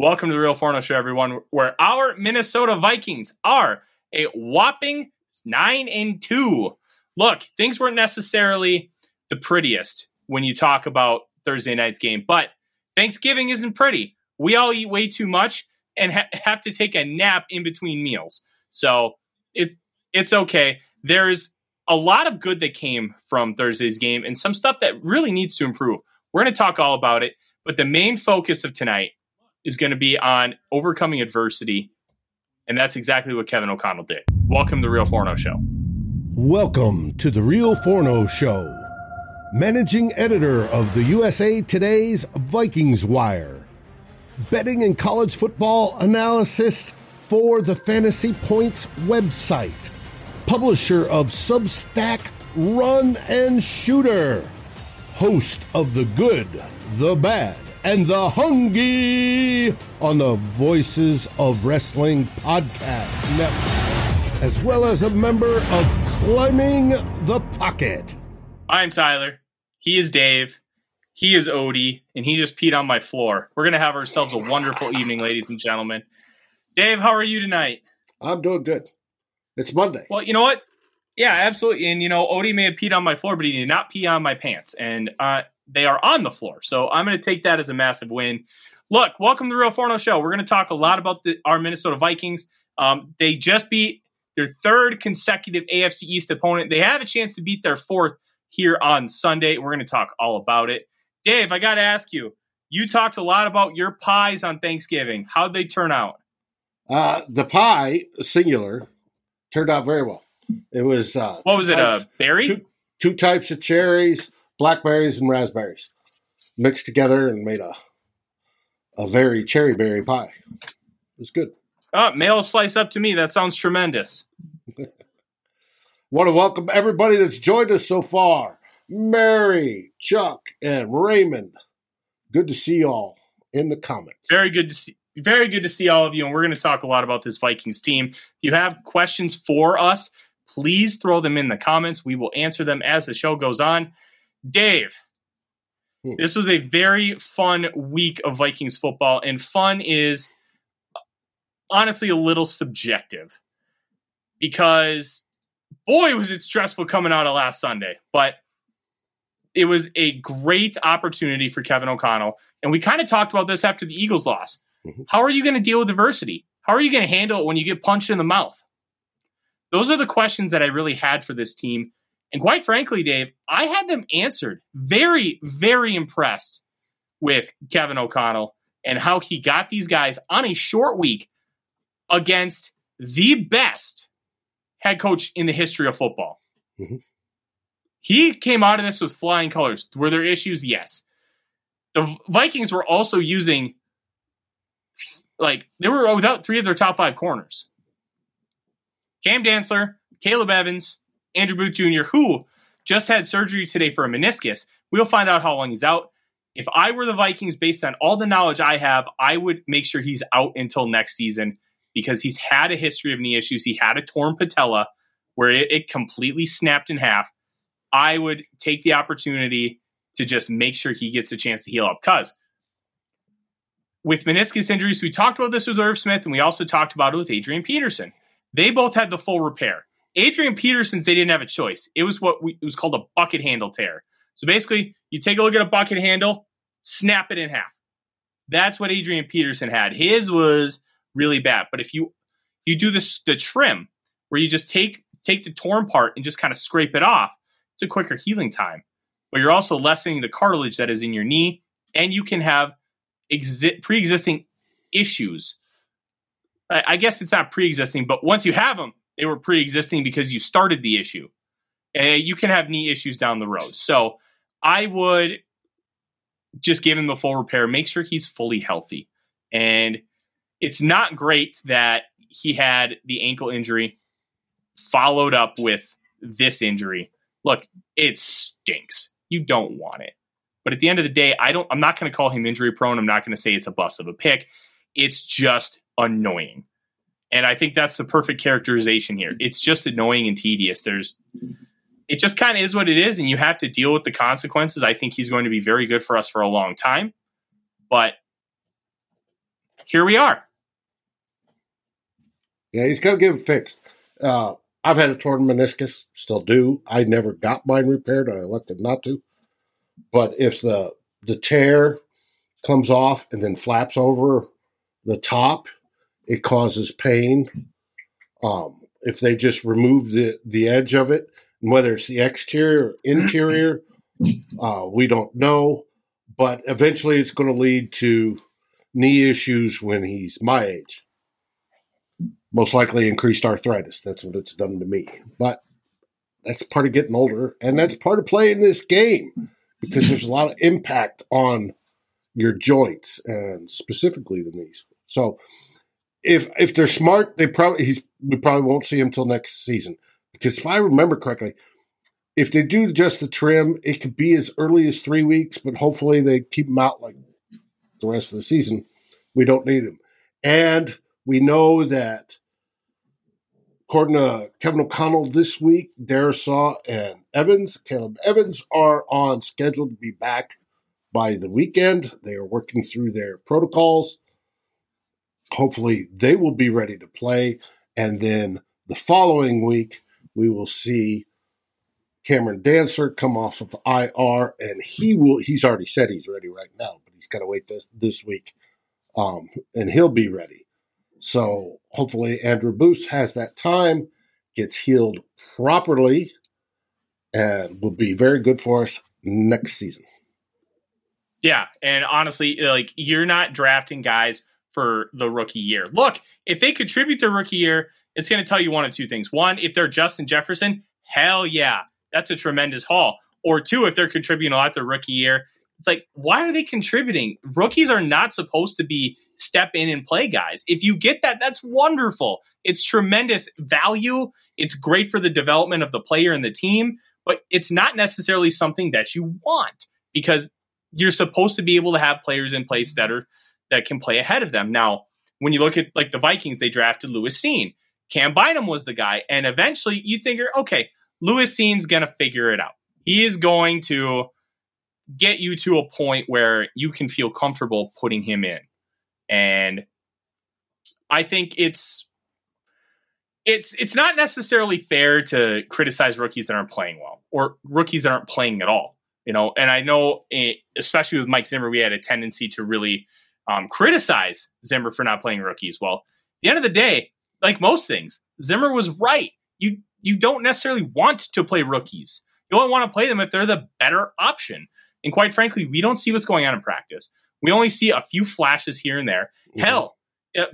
Welcome to the Real Forno Show, everyone, where our Minnesota Vikings are a whopping nine and two. Look, things weren't necessarily the prettiest when you talk about Thursday night's game, but Thanksgiving isn't pretty. We all eat way too much and ha- have to take a nap in between meals, so it's it's okay. There's a lot of good that came from Thursday's game and some stuff that really needs to improve. We're going to talk all about it, but the main focus of tonight is going to be on overcoming adversity. And that's exactly what Kevin O'Connell did. Welcome to the Real Forno Show. Welcome to the Real Forno Show. Managing editor of the USA Today's Vikings Wire. Betting and college football analysis for the Fantasy Points website. Publisher of Substack Run and Shooter. Host of The Good, The Bad, and the Hungy on the Voices of Wrestling Podcast Network, as well as a member of Climbing the Pocket. I'm Tyler. He is Dave. He is Odie, and he just peed on my floor. We're going to have ourselves a wonderful evening, ladies and gentlemen. Dave, how are you tonight? I'm doing good. It's Monday. Well, you know what? Yeah, absolutely. And, you know, Odie may have peed on my floor, but he did not pee on my pants. And uh, they are on the floor. So I'm going to take that as a massive win. Look, welcome to the Real Forno Show. We're going to talk a lot about the, our Minnesota Vikings. Um, they just beat their third consecutive AFC East opponent. They have a chance to beat their fourth here on Sunday. We're going to talk all about it. Dave, I got to ask you. You talked a lot about your pies on Thanksgiving. How'd they turn out? Uh, the pie, singular, turned out very well. It was uh, what was it? A berry? Two, two types of cherries, blackberries and raspberries mixed together and made a a very cherry berry pie. It was good. Oh, mail slice up to me. That sounds tremendous. Want to welcome everybody that's joined us so far. Mary, Chuck, and Raymond. Good to see y'all in the comments. Very good to see very good to see all of you. And we're going to talk a lot about this Vikings team. If you have questions for us, please throw them in the comments. We will answer them as the show goes on. Dave, hmm. this was a very fun week of Vikings football, and fun is honestly a little subjective because boy was it stressful coming out of last Sunday, but it was a great opportunity for Kevin O'Connell. And we kind of talked about this after the Eagles loss. Mm-hmm. How are you going to deal with diversity? How are you going to handle it when you get punched in the mouth? Those are the questions that I really had for this team. And quite frankly, Dave, I had them answered. Very, very impressed with Kevin O'Connell and how he got these guys on a short week against the best head coach in the history of football. Mm-hmm. He came out of this with flying colors. Were there issues? Yes. The Vikings were also using, like, they were without three of their top five corners. Cam Dantzler, Caleb Evans, Andrew Booth Jr., who just had surgery today for a meniscus. We'll find out how long he's out. If I were the Vikings, based on all the knowledge I have, I would make sure he's out until next season because he's had a history of knee issues. He had a torn patella where it, it completely snapped in half. I would take the opportunity to just make sure he gets a chance to heal up because with meniscus injuries, we talked about this with Irv Smith and we also talked about it with Adrian Peterson. They both had the full repair. Adrian Peterson's, they didn't have a choice. It was what we, it was called a bucket handle tear. So basically, you take a look at a bucket handle, snap it in half. That's what Adrian Peterson had. His was really bad. But if you you do this the trim where you just take take the torn part and just kind of scrape it off, it's a quicker healing time. But you're also lessening the cartilage that is in your knee, and you can have exi- pre-existing issues I guess it's not pre-existing, but once you have them, they were pre-existing because you started the issue. And you can have knee issues down the road. So I would just give him the full repair, make sure he's fully healthy. And it's not great that he had the ankle injury followed up with this injury. Look, it stinks. You don't want it. But at the end of the day, I don't I'm not going to call him injury prone. I'm not going to say it's a bust of a pick. It's just annoying. And I think that's the perfect characterization here. It's just annoying and tedious. There's it just kind of is what it is, and you have to deal with the consequences. I think he's going to be very good for us for a long time, but here we are. Yeah, he's got to get it fixed. Uh, I've had a torn meniscus, still do. I never got mine repaired. I elected not to. But if the the tear comes off and then flaps over the top, it causes pain. Um, if they just remove the the edge of it, and whether it's the exterior or interior, uh, we don't know. But eventually, it's going to lead to knee issues when he's my age most likely increased arthritis. That's what it's done to me. But that's part of getting older, and that's part of playing this game because there's a lot of impact on your joints and specifically the knees. So if if they're smart, they probably he's we probably won't see him till next season. Because if I remember correctly, if they do just the trim, it could be as early as three weeks, but hopefully they keep him out like the rest of the season. We don't need him. And we know that according to Kevin O'Connell this week, Darrisaw and Evans, Caleb Evans, are on schedule to be back by the weekend. They are working through their protocols. Hopefully, they will be ready to play. And then the following week, we will see Cameron Dantzler come off of IR, and he will. He's already said he's ready right now, but he's got to wait this this week, um, and he'll be ready. So hopefully Andrew Booth has that time, gets healed properly, and will be very good for us next season. Yeah, and honestly, like you're not drafting guys for the rookie year. Look, if they contribute their rookie year, it's going to tell you one of two things. One, if they're Justin Jefferson, hell yeah, that's a tremendous haul. Or two, if they're contributing a lot their rookie year, it's like, why are they contributing? Rookies are not supposed to be step in and play guys. If you get that, that's wonderful. It's tremendous value. It's great for the development of the player and the team, but it's not necessarily something that you want because you're supposed to be able to have players in place that are that can play ahead of them. Now, when you look at like the Vikings, they drafted Lewis. Cam Bynum was the guy, and eventually you figure, okay, Lewis Cine's gonna figure it out. He is going to get you to a point where you can feel comfortable putting him in. And I think it's it's it's not necessarily fair to criticize rookies that aren't playing well or rookies that aren't playing at all. You know, and I know, it, especially with Mike Zimmer, we had a tendency to really um, criticize Zimmer for not playing rookies. Well, at the end of the day, like most things, Zimmer was right. You you don't necessarily want to play rookies. You only want to play them if they're the better option. And quite frankly, we don't see what's going on in practice. We only see a few flashes here and there. Mm-hmm. Hell,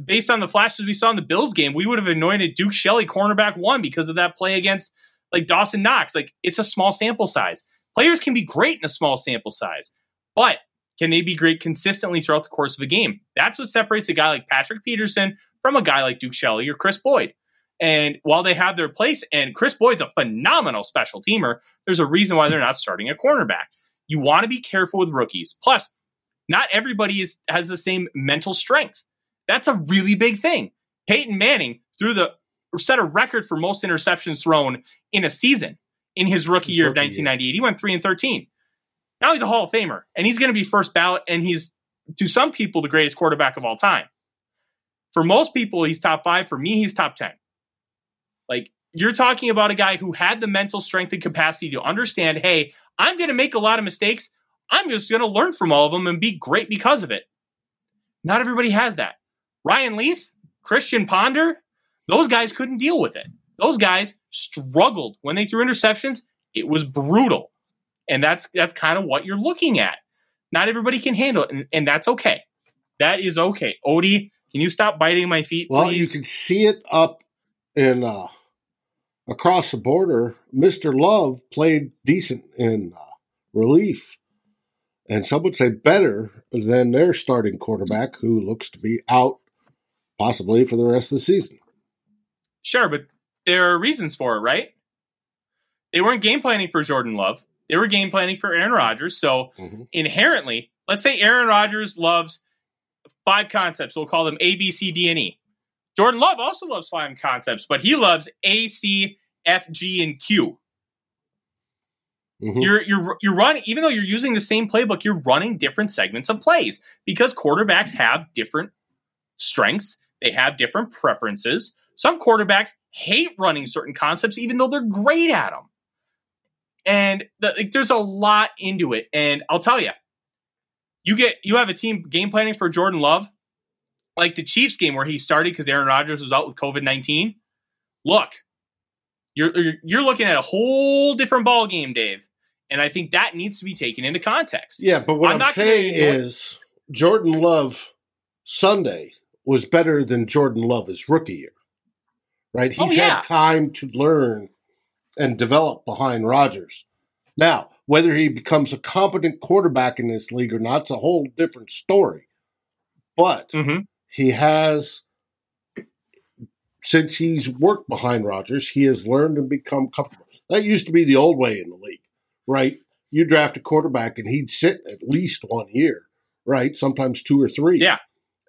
based on the flashes we saw in the Bills game, we would have anointed Duke Shelley cornerback one because of that play against like Dawson Knox. Like it's a small sample size. Players can be great in a small sample size, but can they be great consistently throughout the course of a game? That's what separates a guy like Patrick Peterson from a guy like Duke Shelley or Chris Boyd. And while they have their place, and Chris Boyd's a phenomenal special teamer, there's a reason why they're not starting a cornerback. You want to be careful with rookies. Plus, not everybody is, has the same mental strength. That's a really big thing. Peyton Manning threw the set a record for most interceptions thrown in a season in his rookie his year rookie of 1998. Year. He went 3 and 13. Now he's a Hall of Famer and he's going to be first ballot and he's to some people the greatest quarterback of all time. For most people he's top 5, for me he's top 10. Like you're talking about a guy who had the mental strength and capacity to understand, hey, I'm going to make a lot of mistakes. I'm just going to learn from all of them and be great because of it. Not everybody has that. Ryan Leaf, Christian Ponder, those guys couldn't deal with it. Those guys struggled when they threw interceptions. It was brutal. And that's that's kind of what you're looking at. Not everybody can handle it, and, and that's okay. That is okay. Odie, can you stop biting my feet? Well, please? you can see it up in uh, across the border, Mr. Love played decent in uh, relief, and some would say better than their starting quarterback, who looks to be out possibly for the rest of the season. Sure, but there are reasons for it, right? They weren't game planning for Jordan Love. They were game planning for Aaron Rodgers. So mm-hmm. inherently, let's say Aaron Rodgers loves five concepts. We'll call them A, B, C, D, and E. Jordan Love also loves five concepts, but he loves A, C, F, G, and Q. Mm-hmm. You're you're you're running even though you're using the same playbook, you're running different segments of plays because quarterbacks have different strengths, they have different preferences. Some quarterbacks hate running certain concepts, even though they're great at them. And the, like, there's a lot into it. And I'll tell you, you get you have a team game planning for Jordan Love, like the Chiefs game where he started because Aaron Rodgers was out with COVID nineteen. Look, you're, you're you're looking at a whole different ball game, Dave. And I think that needs to be taken into context. Yeah, but what I'm, I'm saying is Jordan Love Sunday was better than Jordan Love his rookie year. Right? Oh, He's oh, yeah. had time to learn and develop behind Rodgers. Now, whether he becomes a competent quarterback in this league or not, it's a whole different story. But mm-hmm. he has, since he's worked behind Rodgers, he has learned and become comfortable. That used to be the old way in the league, right? You draft a quarterback and he'd sit at least one year, right? Sometimes two or three. Yeah.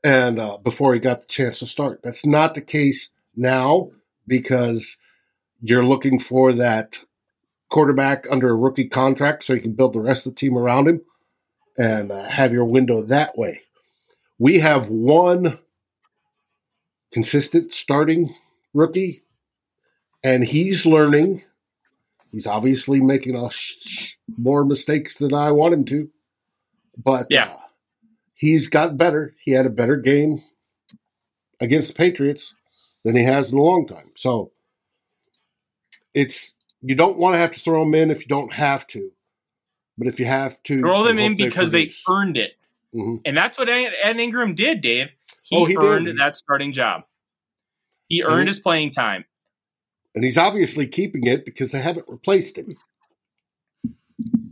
And uh, before he got the chance to start. That's not the case now because you're looking for that quarterback under a rookie contract so you can build the rest of the team around him and uh, have your window that way. We have one consistent starting rookie, and he's learning. He's obviously making a sh- more mistakes than I want him to, but yeah, uh, he's got better. He had a better game against the Patriots than he has in a long time. So it's you don't want to have to throw them in if you don't have to, but if you have to, throw them in because they, they earned it, mm-hmm. and that's what Ed Ingram did, Dave. He, oh, he earned did. that starting job. He earned his playing time, and he's obviously keeping it because they haven't replaced him.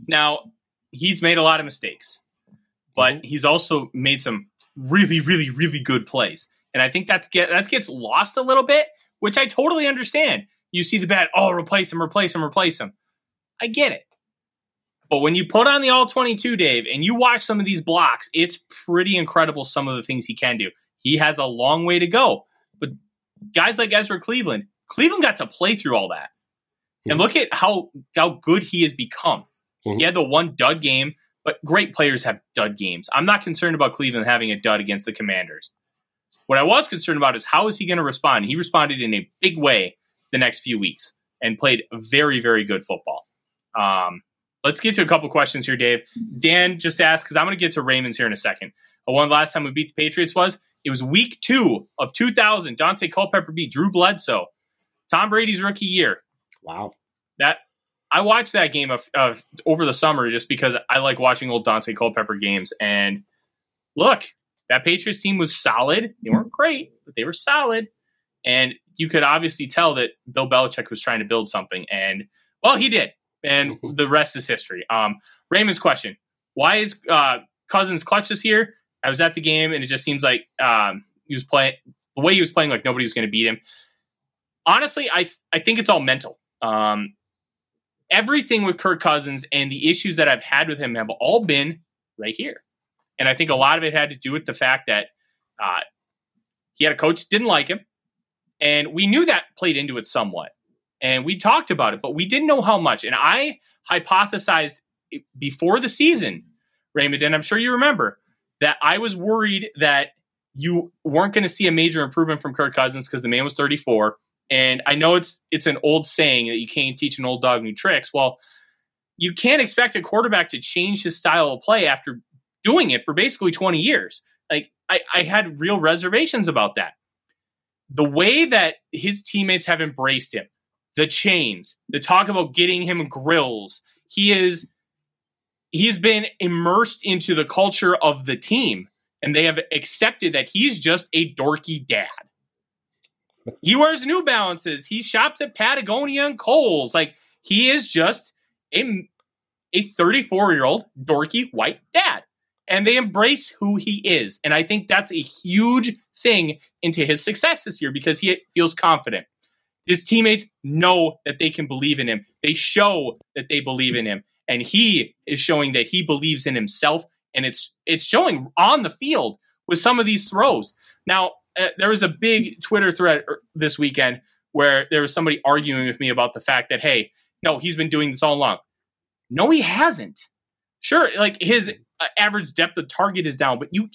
Now he's made a lot of mistakes, but mm-hmm. he's also made some really, really, really good plays, and I think that's get that gets lost a little bit, which I totally understand you see the bat, oh, replace him, replace him, replace him. I get it. But when you put on the all 22, Dave, and you watch some of these blocks, it's pretty incredible some of the things he can do. He has a long way to go. But guys like Ezra Cleveland, Cleveland got to play through all that. Mm-hmm. And look at how how good he has become. Mm-hmm. He had the one dud game, but great players have dud games. I'm not concerned about Cleveland having a dud against the Commanders. What I was concerned about is how is he going to respond? He responded in a big way the next few weeks and played very, very good football. Um, let's get to a couple questions here, Dave. Dan just asked, because I'm going to get to Raymond's here in a second. Uh, one last time we beat the Patriots was it was week two of 2000. Daunte Culpepper beat Drew Bledsoe. Tom Brady's rookie year. Wow. That I watched that game of, of over the summer just because I like watching old Daunte Culpepper games. And look, that Patriots team was solid. They weren't great, but they were solid. And you could obviously tell that Bill Belichick was trying to build something, and well, he did, and mm-hmm. the rest is history. Um, Raymond's question: Why is uh, Cousins clutch this year? I was at the game, and it just seems like um, he was playing the way he was playing, like nobody was going to beat him. Honestly, I I think it's all mental. Um, everything with Kirk Cousins and the issues that I've had with him have all been right here, and I think a lot of it had to do with the fact that uh, he had a coach didn't like him. And we knew that played into it somewhat. And we talked about it, but we didn't know how much. And I hypothesized before the season, Raymond, and I'm sure you remember, that I was worried that you weren't going to see a major improvement from Kirk Cousins because the man was 34. And I know it's it's an old saying that you can't teach an old dog new tricks. Well, you can't expect a quarterback to change his style of play after doing it for basically 20 years. Like I, I had real reservations about that the way that his teammates have embraced him, the chains, the talk about getting him grills, he is he's been immersed into the culture of the team and they have accepted that he's just a dorky dad. He wears New Balances. He shops at Patagonia and Kohl's. Like he is just a a 34 year old dorky white dad, and they embrace who he is. And I think that's a huge thing into his success this year because he feels confident. His teammates know that they can believe in him. They show that they believe in him, and he is showing that he believes in himself. And it's it's showing on the field with some of these throws. Now uh, there was a big Twitter thread er, this weekend where there was somebody arguing with me about the fact that hey, no, he's been doing this all along. No, he hasn't. Sure, like his average depth of target is down, but you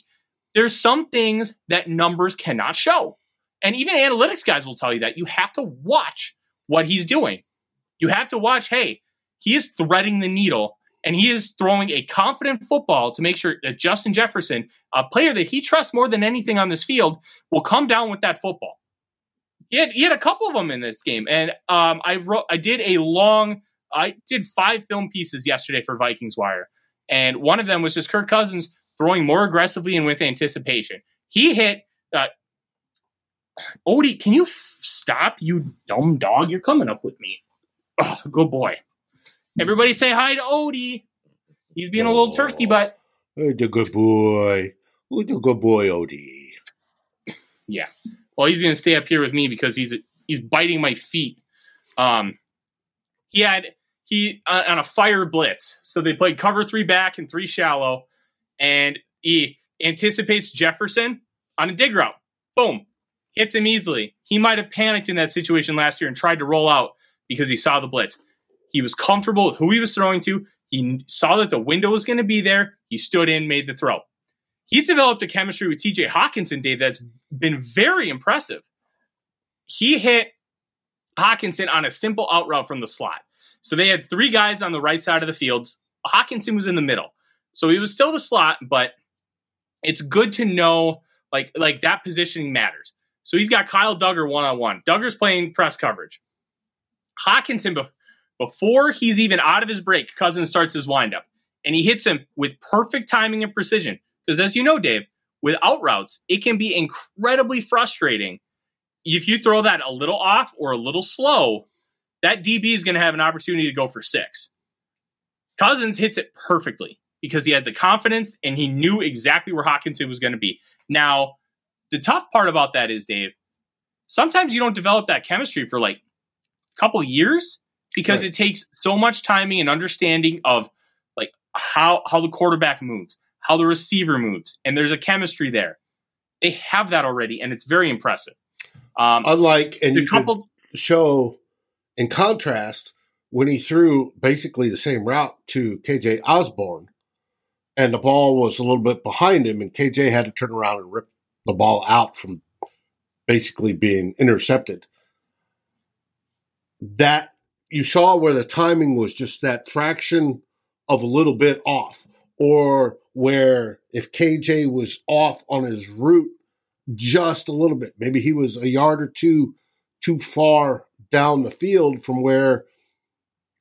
there's some things that numbers cannot show. And even analytics guys will tell you that. You have to watch what he's doing. You have to watch, hey, he is threading the needle and he is throwing a confident football to make sure that Justin Jefferson, a player that he trusts more than anything on this field, will come down with that football. He had, he had a couple of them in this game, and um, I wrote, I did a long, I did five film pieces yesterday for Vikings Wire, and one of them was just Kirk Cousins throwing more aggressively and with anticipation. He hit. Uh, Odie, can you f- stop, you dumb dog? You're coming up with me. Oh, good boy. Everybody say hi to Odie. He's being a little turkey butt. Oh, the good boy. Oh, the good boy, Odie. Yeah. Well, he's going to stay up here with me because he's he's biting my feet. Um, he had he uh, on a fire blitz, so they played cover three back and three shallow, and he anticipates Jefferson on a dig route. Boom, hits him easily. He might have panicked in that situation last year and tried to roll out because he saw the blitz. He was comfortable with who he was throwing to. He saw that the window was going to be there. He stood in, made the throw. He's developed a chemistry with TJ Hockenson, Dave, that's been very impressive. He hit Hockenson on a simple out route from the slot. So they had three guys on the right side of the field. Hockenson was in the middle. So he was still the slot, but it's good to know like like that positioning matters. So he's got Kyle Dugger one on one. Dugger's playing press coverage. Hockenson before he's even out of his break, Cousins starts his windup and he hits him with perfect timing and precision. Because as you know, Dave, with out routes, it can be incredibly frustrating. If you throw that a little off or a little slow, that DB is going to have an opportunity to go for six. Cousins hits it perfectly because he had the confidence and he knew exactly where Hockenson was going to be. Now, the tough part about that is, Dave, sometimes you don't develop that chemistry for like a couple years because right. it takes so much timing and understanding of like how how the quarterback moves, how the receiver moves, and there's a chemistry there. They have that already, and it's very impressive. Um, Unlike and you couple show in contrast when he threw basically the same route to KJ Osborne, and the ball was a little bit behind him, and KJ had to turn around and rip the ball out from basically being intercepted. That you saw where the timing was just that fraction of a little bit off, or where if KJ was off on his route just a little bit, maybe he was a yard or two too far down the field from where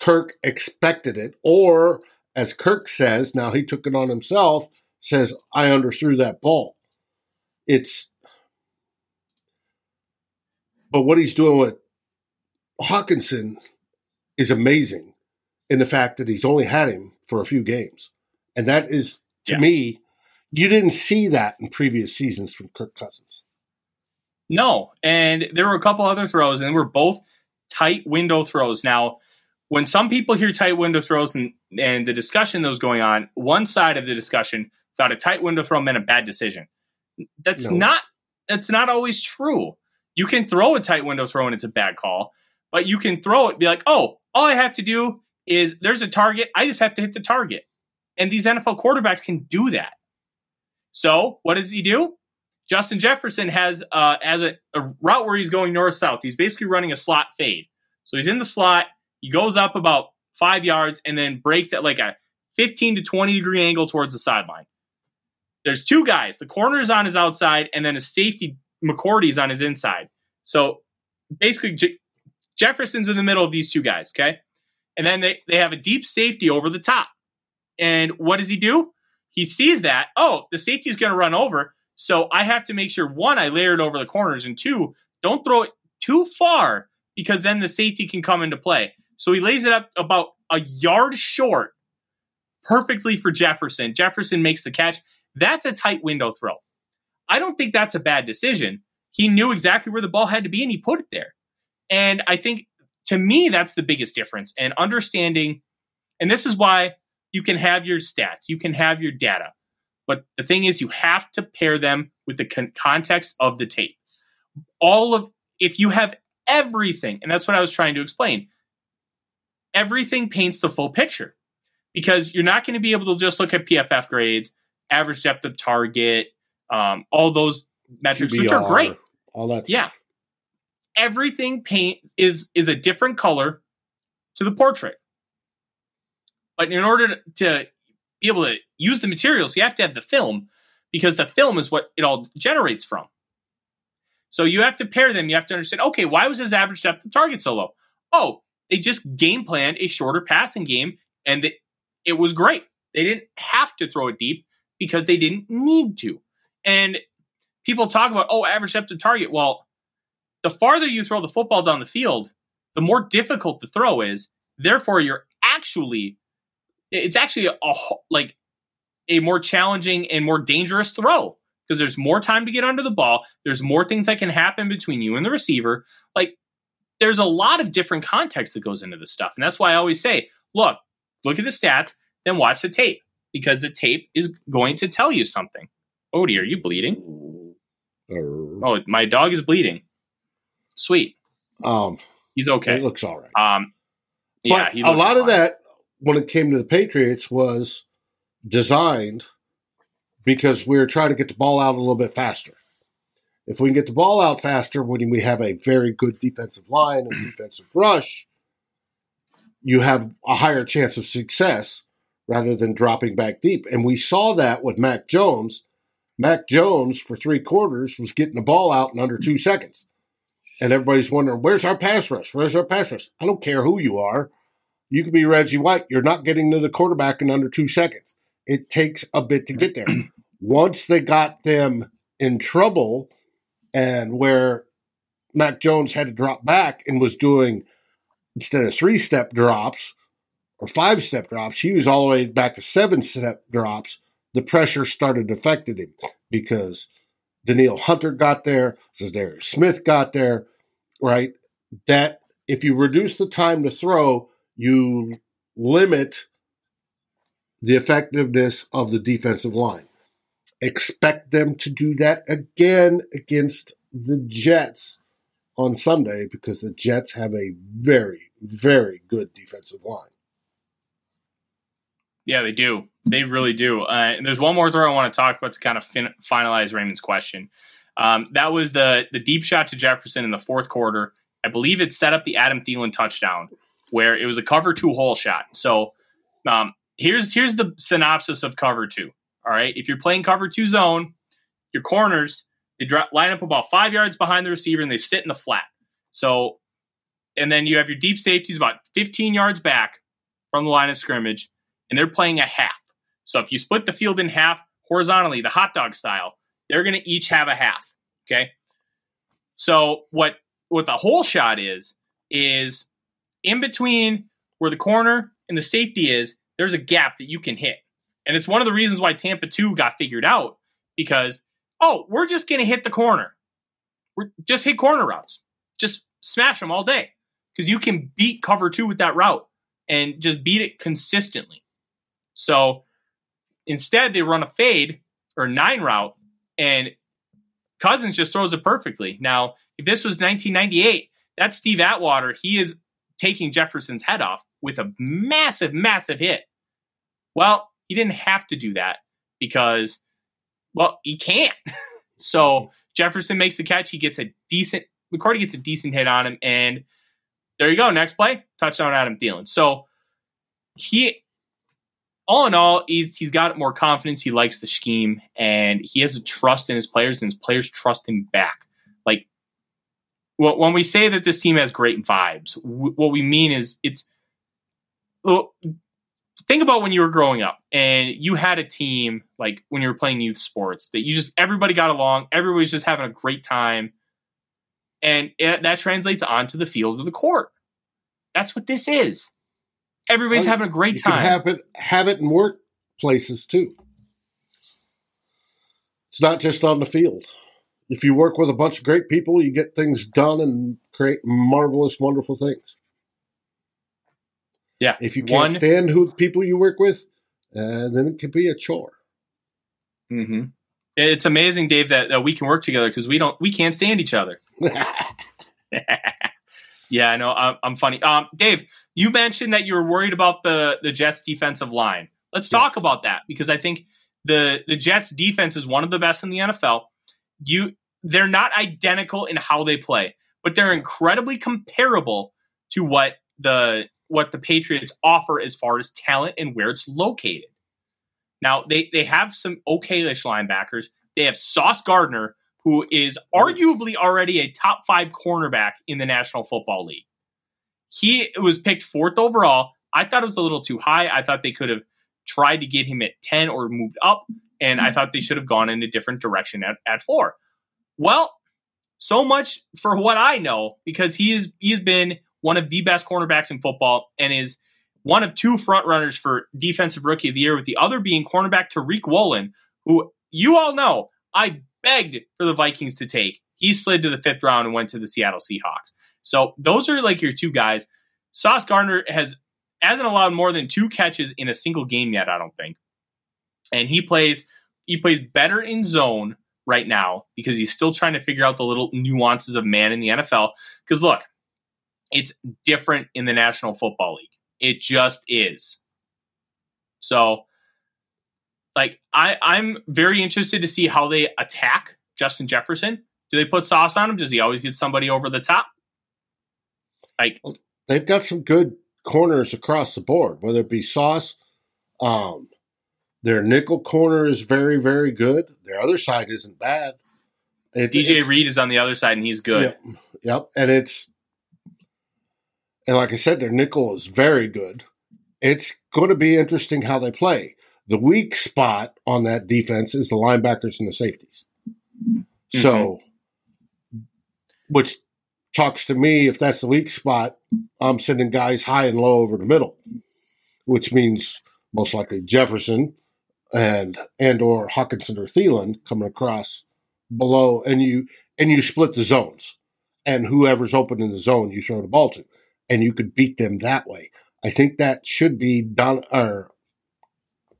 Kirk expected it, or as Kirk says, now he took it on himself, says, I underthrew that ball. It's, but what he's doing with Hockenson is amazing in the fact that he's only had him for a few games. And that is, to yeah. me, you didn't see that in previous seasons from Kirk Cousins. No. And there were a couple other throws, and they were both tight window throws. Now, when some people hear tight window throws and, and the discussion that was going on, one side of the discussion thought a tight window throw meant a bad decision. That's no. not that's not always true. You can throw a tight window throw and it's a bad call, but you can throw it be like, oh, all I have to do is there's a target. I just have to hit the target. And these NFL quarterbacks can do that. So what does he do? Justin Jefferson has uh, a, a route where he's going north south. He's basically running a slot fade. So he's in the slot. He goes up about five yards and then breaks at like a 15 to 20 degree angle towards the sideline. There's two guys. The corner is on his outside, and then a safety McCourty's on his inside. So basically, Jefferson's in the middle of these two guys, okay? And then they, they have a deep safety over the top. And what does he do? He sees that, oh, the safety is going to run over. So I have to make sure one, I layer it over the corners, and two, don't throw it too far because then the safety can come into play. So he lays it up about a yard short perfectly for Jefferson. Jefferson makes the catch. That's a tight window throw. I don't think that's a bad decision. He knew exactly where the ball had to be and he put it there. And I think to me, that's the biggest difference. And understanding, and this is why you can have your stats, you can have your data. But the thing is, you have to pair them with the con- context of the tape. All of, if you have everything, and that's what I was trying to explain, everything paints the full picture because you're not going to be able to just look at PFF grades, average depth of target, um, all those metrics, which are great. All that. Yeah. Everything paint is is a different color to the portrait. But in order to be able to use the materials, you have to have the film because the film is what it all generates from. So you have to pair them. You have to understand, okay, why was his average depth of target so low? Oh, they just game planned a shorter passing game and it, it was great. They didn't have to throw it deep because they didn't need to. And people talk about, oh, average depth of target. Well, the farther you throw the football down the field, the more difficult the throw is. Therefore, you're actually, it's actually a, a like a more challenging and more dangerous throw because there's more time to get under the ball. There's more things that can happen between you and the receiver. Like there's a lot of different context that goes into this stuff. And that's why I always say, look, look at the stats, then watch the tape because the tape is going to tell you something. Odie, are you bleeding? Or- Oh, my dog is bleeding. Sweet. Um, He's okay. it looks all right. Um, yeah, he a lot of fine. that, when it came to the Patriots, was designed because we were trying to get the ball out a little bit faster. If we can get the ball out faster when we have a very good defensive line and defensive rush, you have a higher chance of success rather than dropping back deep. And we saw that with Mac Jones. Mac Jones, for three quarters, was getting the ball out in under two seconds. And everybody's wondering, where's our pass rush? Where's our pass rush? I don't care who you are. You could be Reggie White. You're not getting to the quarterback in under two seconds. It takes a bit to get there. Once they got them in trouble and where Mac Jones had to drop back and was doing, instead of three step drops or five step drops, he was all the way back to seven step drops. The pressure started affecting him because Danielle Hunter got there, Za'Darius Smith got there, right? That if you reduce the time to throw, you limit the effectiveness of the defensive line. Expect them to do that again against the Jets on Sunday because the Jets have a very, very good defensive line. Yeah, they do. They really do. Uh, and there's one more throw I want to talk about to kind of fin- finalize Raymond's question. Um, that was the the deep shot to Jefferson in the fourth quarter. I believe it set up the Adam Thielen touchdown, where it was a cover two hole shot. So um, here's here's the synopsis of cover two. All right, if you're playing cover two zone, your corners they drop, line up about five yards behind the receiver and they sit in the flat. So, and then you have your deep safeties about 15 yards back from the line of scrimmage, and they're playing a half. So if you split the field in half horizontally, the hot dog style, they're going to each have a half. Okay. So what what the whole shot is is in between where the corner and the safety is, there's a gap that you can hit. And it's one of the reasons why Tampa 2 got figured out because oh, we're just going to hit the corner. We're just hit corner routes. Just smash them all day because you can beat cover 2 with that route and just beat it consistently. So instead they run a fade or nine route and Cousins just throws it perfectly. Now, if this was 1998, that's Steve Atwater. He is taking Jefferson's head off with a massive, massive hit. Well, he didn't have to do that because, well, he can't. so hmm. Jefferson makes the catch. He gets a decent, McCourty gets a decent hit on him. And there you go. Next play, touchdown Adam Thielen. So he, all in all, he's he's got more confidence. He likes the scheme, and he has a trust in his players, and his players trust him back. When we say that this team has great vibes, w- what we mean is it's. Think about when you were growing up and you had a team like when you were playing youth sports that you just everybody got along, everybody's just having a great time, and it, that translates onto the field of the court. That's what this is. Everybody's having a great You can time. have it have it in workplaces too. It's not just on the field. If you work with a bunch of great people, you get things done and create marvelous, wonderful things. yeah. If you can't One- stand who people you work with, uh, then it can be a chore. hmm It's amazing, Dave, that, that we can work together because we don't we can't stand each other. yeah, I know. I'm, I'm funny. Um, Dave, you mentioned that you were worried about the the Jets' defensive line. Let's talk Yes. about that because I think the the Jets defense is one of the best in the NFL. You they're not identical in how they play, but they're incredibly comparable to what the what the Patriots offer as far as talent and where it's located. Now they they have some okayish linebackers. They have Sauce Gardner, who is arguably already a top five cornerback in the National Football League. He was picked fourth overall. I thought it was a little too high. I thought they could have tried to get him at 10 or moved up, and I hmm. thought they should have gone in a different direction at, at four. Well, so much for what I know, because he is he's been one of the best cornerbacks in football and is one of two front runners for defensive rookie of the year, with the other being cornerback Tariq Woolen, who you all know I begged for the Vikings to take. He slid to the fifth round and went to the Seattle Seahawks. So those are like your two guys. Sauce Gardner has hasn't allowed more than two catches in a single game yet, I don't think. And he plays he plays better in zone right now because he's still trying to figure out the little nuances of man in the NFL. Because look, it's different in the National Football League. It just is. So, like, I, I'm very interested to see how they attack Justin Jefferson. Do they put sauce on him? Does he always get somebody over the top? Like, they've got some good corners across the board, whether it be sauce. Um, their nickel corner is very, very good. Their other side isn't bad. DJ Reed is on the other side, and he's good. Yep, yep, and it's and like I said, their nickel is very good. It's going to be interesting how they play. The weak spot on that defense is the linebackers and the safeties. Mm-hmm. So, which talks to me if that's the weak spot, I'm sending guys high and low over the middle, which means most likely Jefferson and and or Hockenson or Thielen coming across below, and you and you split the zones, and whoever's open in the zone you throw the ball to and you could beat them that way. I think that should be Don or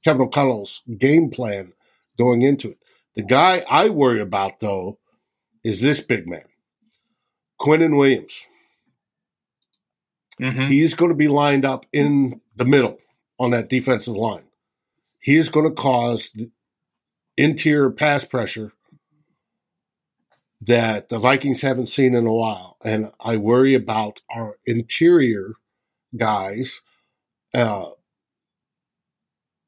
Kevin O'Connell's game plan going into it. The guy I worry about though is this big man, Quinnen Williams. Mm-hmm. He's going to be lined up in the middle on that defensive line. He is going to cause interior pass pressure that the Vikings haven't seen in a while. And I worry about our interior guys uh,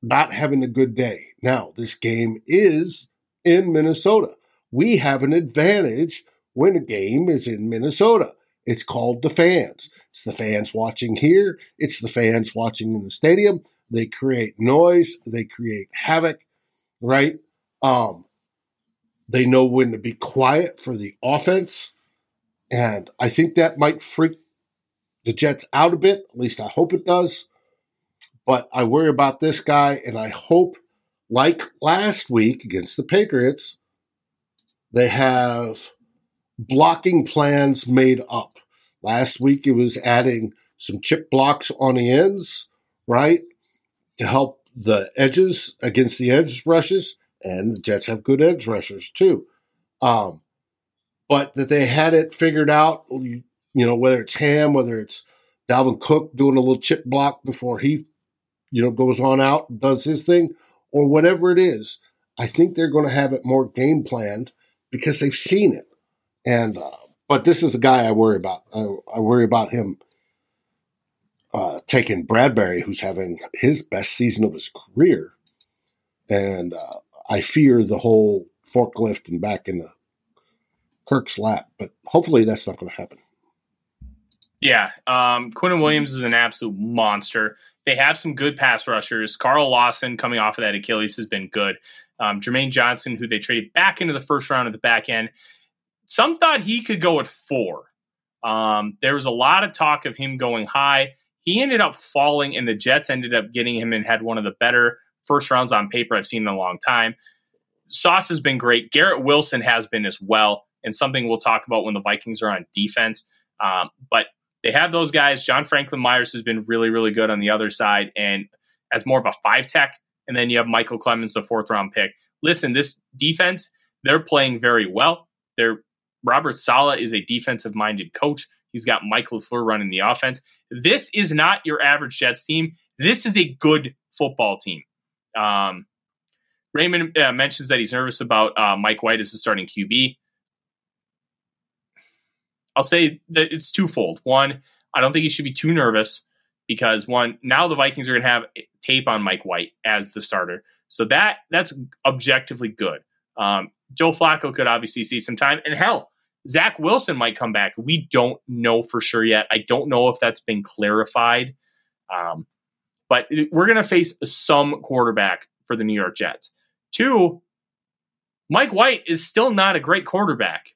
not having a good day. Now, this game is in Minnesota. We have an advantage when a game is in Minnesota. It's called the fans. It's the fans watching here, it's the fans watching in the stadium. They create noise, they create havoc, right? Um, they know when to be quiet for the offense. And I think that might freak the Jets out a bit. At least I hope it does. But I worry about this guy, and I hope, like last week against the Patriots, they have blocking plans made up. Last week it was adding some chip blocks on the ends, right, to help the edges against the edge rushes and the Jets have good edge rushers too. Um, but that they had it figured out, you, know, whether it's Ham, whether it's Dalvin Cook doing a little chip block before he, you know, goes on out and does his thing, or whatever it is. I think they're going to have it more game planned because they've seen it. And uh, but this is a guy I worry about. I, I worry about him uh, taking Bradbury, who's having his best season of his career, and uh, I fear the whole forklift and back in the Kirk's lap, but hopefully that's not going to happen. Yeah, um, Quinnen Williams is an absolute monster. They have some good pass rushers. Carl Lawson coming off of that Achilles has been good. Um, Jermaine Johnson, who they traded back into the first round of the back end, some thought he could go at four. Um, there was a lot of talk of him going high. He ended up falling, and the Jets ended up getting him and had one of the better first rounds on paper I've seen in a long time. Sauce has been great. Garrett Wilson has been as well, and something we'll talk about when the Vikings are on defense. Um, but they have those guys. John Franklin Myers has been really, really good on the other side, and as more of a five tech. And then you have Micheal Clemons, the fourth round pick. Listen, this defense, they're playing very well. They're Robert Saleh is a defensive minded coach. He's got Mike LaFleur running the offense. This is not your average Jets team. This is a good football team. Um, Raymond uh, mentions that he's nervous about uh, Mike White as the starting QB. I'll say that it's twofold. One, I don't think he should be too nervous because one, now the Vikings are going to have tape on Mike White as the starter, so that that's objectively good. Um, Joe Flacco could obviously see some time, and hell, Zach Wilson might come back. We don't know for sure yet. I don't know if that's been clarified. Um, but we're going to face some quarterback for the New York Jets. Two, Mike White is still not a great quarterback.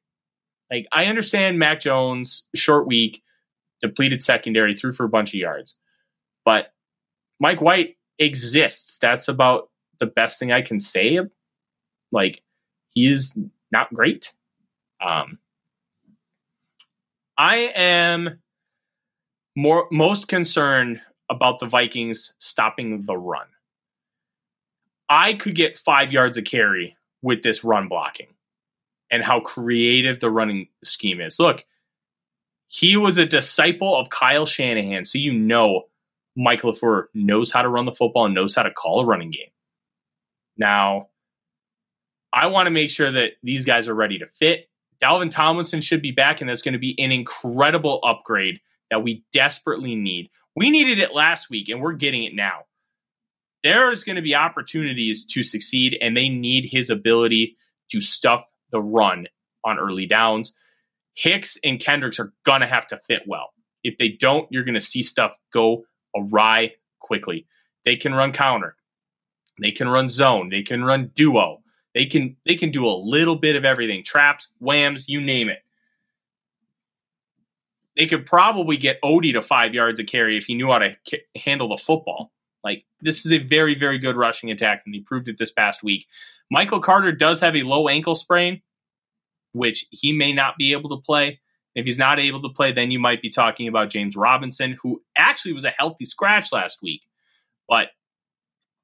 Like I understand Mac Jones, short week, depleted secondary, threw for a bunch of yards. But Mike White exists. That's about the best thing I can say. Like he's not great. Um, I am more most concerned about the Vikings stopping the run. I could get five yards of carry with this run blocking and how creative the running scheme is. Look, he was a disciple of Kyle Shanahan, so you know Mike LaFleur knows how to run the football and knows how to call a running game. Now, I want to make sure that these guys are ready to fit. Dalvin Tomlinson should be back, and that's going to be an incredible upgrade that we desperately need. We needed it last week, and we're getting it now. There's going to be opportunities to succeed, and they need his ability to stuff the run on early downs. Hicks and Kendricks are going to have to fit well. If they don't, you're going to see stuff go awry quickly. They can run counter. They can run zone. They can run duo. They can they can do a little bit of everything. Traps, whams, you name it they could probably get Odie to five yards of carry if he knew how to handle the football. Like this is a very, very good rushing attack, and he proved it this past week. Michael Carter does have a low ankle sprain, which he may not be able to play. If he's not able to play, then you might be talking about James Robinson, who actually was a healthy scratch last week. But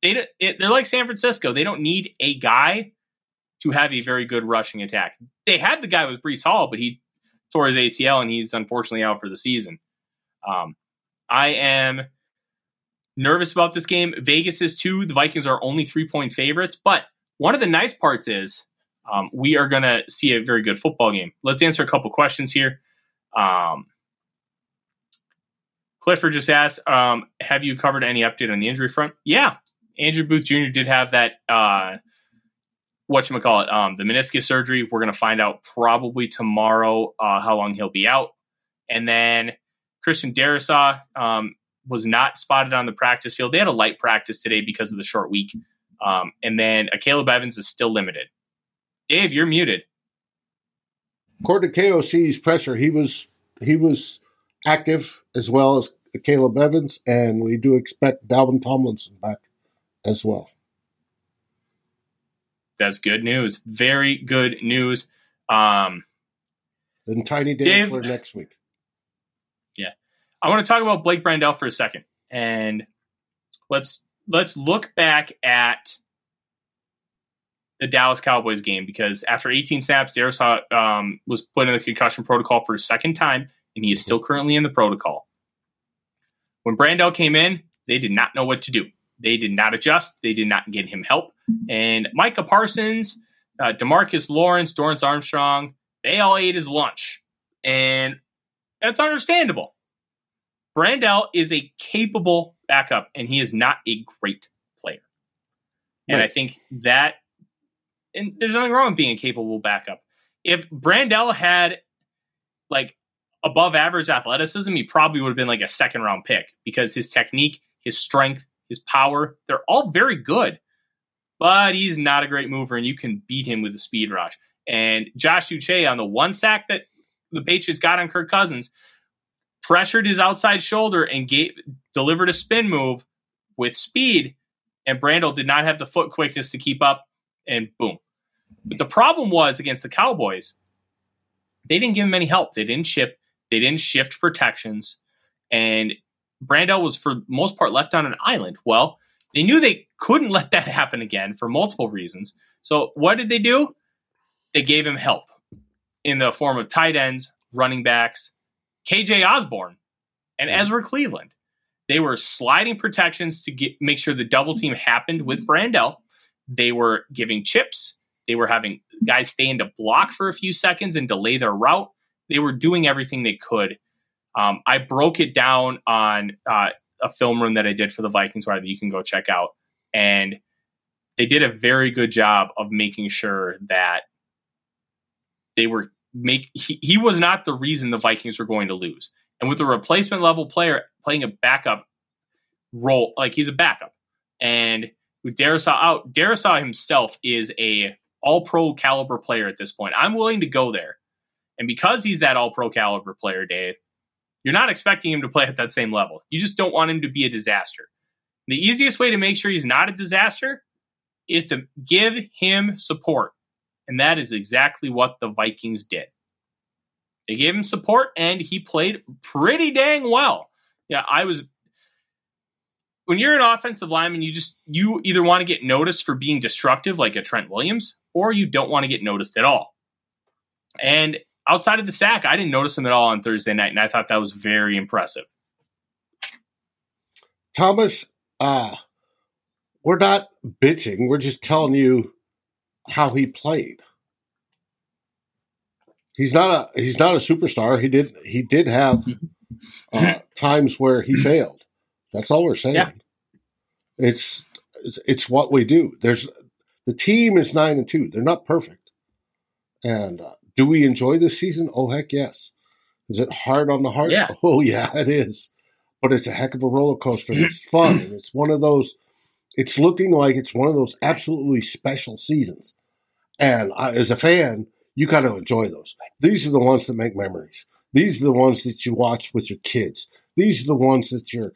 they they're like San Francisco; they don't need a guy to have a very good rushing attack. They had the guy with Breece Hall, but he tore his ACL and he's unfortunately out for the season. Um, I am nervous about this game. Vegas is too. The Vikings are only three point favorites, but one of the nice parts is um, we are going to see a very good football game. Let's answer a couple questions here. Um, Clifford just asked, um, "Have you covered any update on the injury front?" Yeah, Andrew Booth Jr. did have that uh, what you call it, um, the meniscus surgery. We're going to find out probably tomorrow uh, how long he'll be out, and then Christian Darrisaw um, was not spotted on the practice field. They had a light practice today because of the short week, um, and then Caleb Evans is still limited. Dave, you're muted. According to KOC's presser, he was he was active as well as Caleb Evans, and we do expect Dalvin Tomlinson back as well that's good news. Very good news. Um, then Tiny Dantzler next week. Yeah, I want to talk about Blake Brandel for a second, and let's let's look back at the Dallas Cowboys game because after 18 snaps, Darrisaw um, was put in the concussion protocol for a second time, and he is still currently in the protocol. When Brandel came in, they did not know what to do. They did not adjust. They did not get him help. And Micah Parsons, uh, Demarcus Lawrence, Dorance Armstrong, they all ate his lunch. And that's understandable. Brandel is a capable backup, and he is not a great player. And right. I think that, and there's nothing wrong with being a capable backup. If Brandel had like above average athleticism, he probably would have been like a second round pick because his technique, his strength, his power, they're all very good. But he's not a great mover, and you can beat him with a speed rush. And Josh Uche on the one sack that the Patriots got on Kirk Cousins pressured his outside shoulder and gave, delivered a spin move with speed, and Brandel did not have the foot quickness to keep up, and boom. But the problem was against the Cowboys, they didn't give him any help. They didn't chip, they didn't shift protections, and Brandel was for most part left on an island. Well, they knew they couldn't let that happen again for multiple reasons. So what did they do? They gave him help in the form of tight ends, running backs, KJ Osborne, and Ezra Cleveland. They were sliding protections to get make sure the double team happened with Brandel. they were giving chips. They were having guys stay in to block for a few seconds and delay their route. They were doing everything they could. Um, I broke it down on uh, a film room that I did for the Vikings, where you can go check out, and they did a very good job of making sure that they were make. He, he was not the reason the Vikings were going to lose, and with a replacement level player playing a backup role, like he's a backup, and with Darrisaw out, Darrisaw himself is a all pro caliber player at this point. I'm willing to go there. And because he's that all pro caliber player, Dave, you're not expecting him to play at that same level. You just don't want him to be a disaster. The easiest way to make sure he's not a disaster is to give him support. And that is exactly what the Vikings did. They gave him support and he played pretty dang well. Yeah, I was when you're an offensive lineman, you just you either want to get noticed for being destructive like a Trent Williams, or you don't want to get noticed at all. And outside of the sack, I didn't notice him at all on Thursday night, and I thought that was very impressive. Thomas, uh, we're not bitching. We're just telling you how he played. He's not a he's not a superstar. He did he did have uh, times where he failed. That's all we're saying. Yeah. It's, it's it's what we do. There's the team is nine and two. They're not perfect. And uh, do we enjoy this season? Oh heck yes. Is it hard on the heart? Yeah. Oh yeah, it is. But it's a heck of a roller coaster. It's fun, and it's one of those. It's looking like it's one of those absolutely special seasons. And I, as a fan, you got to enjoy those. These are the ones that make memories. These are the ones that you watch with your kids. These are the ones that you're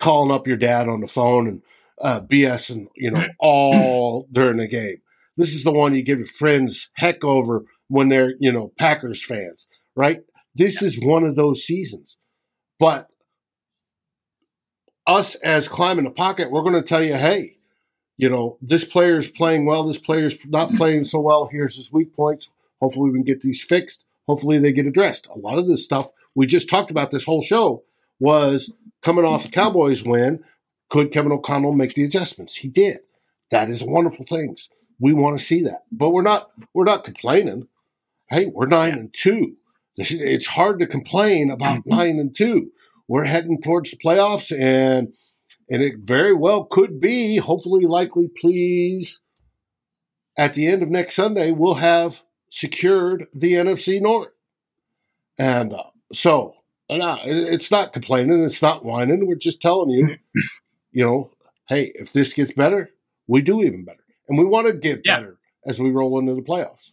calling up your dad on the phone and uh, BSing, you know, all during the game. This is the one you give your friends heck over when they're, you know, Packers fans, right? This is one of those seasons. But us as climbing the pocket, we're going to tell you, hey, you know, this player is playing well, this player's not mm-hmm. playing so well. Here's his weak points. Hopefully, we can get these fixed. Hopefully, they get addressed. A lot of this stuff we just talked about this whole show was coming off the Cowboys win, could Kevin O'Connell make the adjustments? He did. That is wonderful things. We want to see that, but we're not. We're not complaining. Hey, we're nine and two. It's hard to complain about mm-hmm. nine and two. We're heading towards the playoffs, and and it very well could be. Hopefully, likely, please. At the end of next Sunday, we'll have secured the NFC North, and uh, so no, it's not complaining. It's not whining. We're just telling you, you know, hey, if this gets better, we do even better, and we want to get yeah. better as we roll into the playoffs.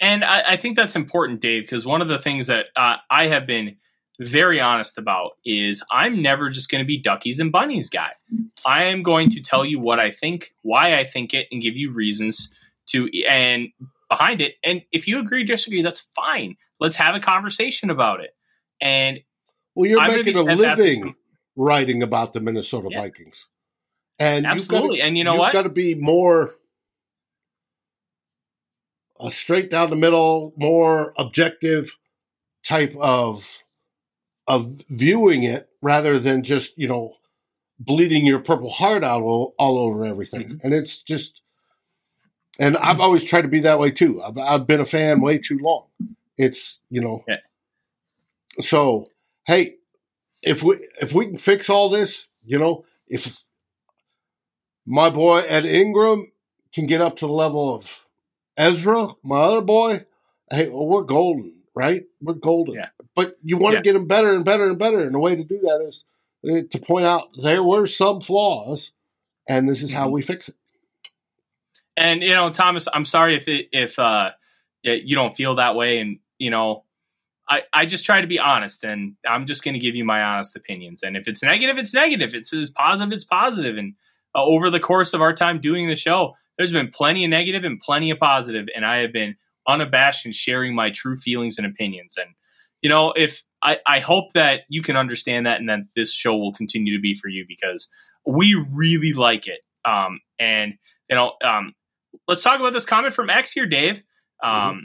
And I, I think that's important, Dave, because one of the things that uh, I have been very honest about is I'm never just going to be duckies and bunnies guy. I am going to tell you what I think, why I think it, and give you reasons to and behind it. And if you agree, disagree, that's fine. Let's have a conversation about it. And well, you're I'm making a living writing about the Minnesota yeah. Vikings, and absolutely. Gotta, and you know what? Got to be more a straight down the middle, more objective type of of viewing it rather than just you know bleeding your purple heart out all, all over everything. Mm-hmm. And it's just, and I've always tried to be that way too. I've, I've been a fan way too long. It's you know. Yeah so hey, if we if we can fix all this, you know, if my boy Ed Ingram can get up to the level of Ezra, my other boy, hey, well, we're golden, right? We're golden. Yeah. But you want to get them better and better and better, and the way to do that is eh, to point out there were some flaws, and this is how mm-hmm. we fix it. And you know, Thomas, I'm sorry if it, if uh, you don't feel that way, and you know, I, I just try to be honest and I'm just going to give you my honest opinions. And if it's negative, it's negative. If it's positive, it's positive. And uh, over the course of our time doing the show, there's been plenty of negative and plenty of positive, and I have been unabashed in sharing my true feelings and opinions. And you know, if I, I hope that you can understand that, and that this show will continue to be for you because we really like it. Um, and you know, um, let's talk about this comment from X here, Dave. Um, mm-hmm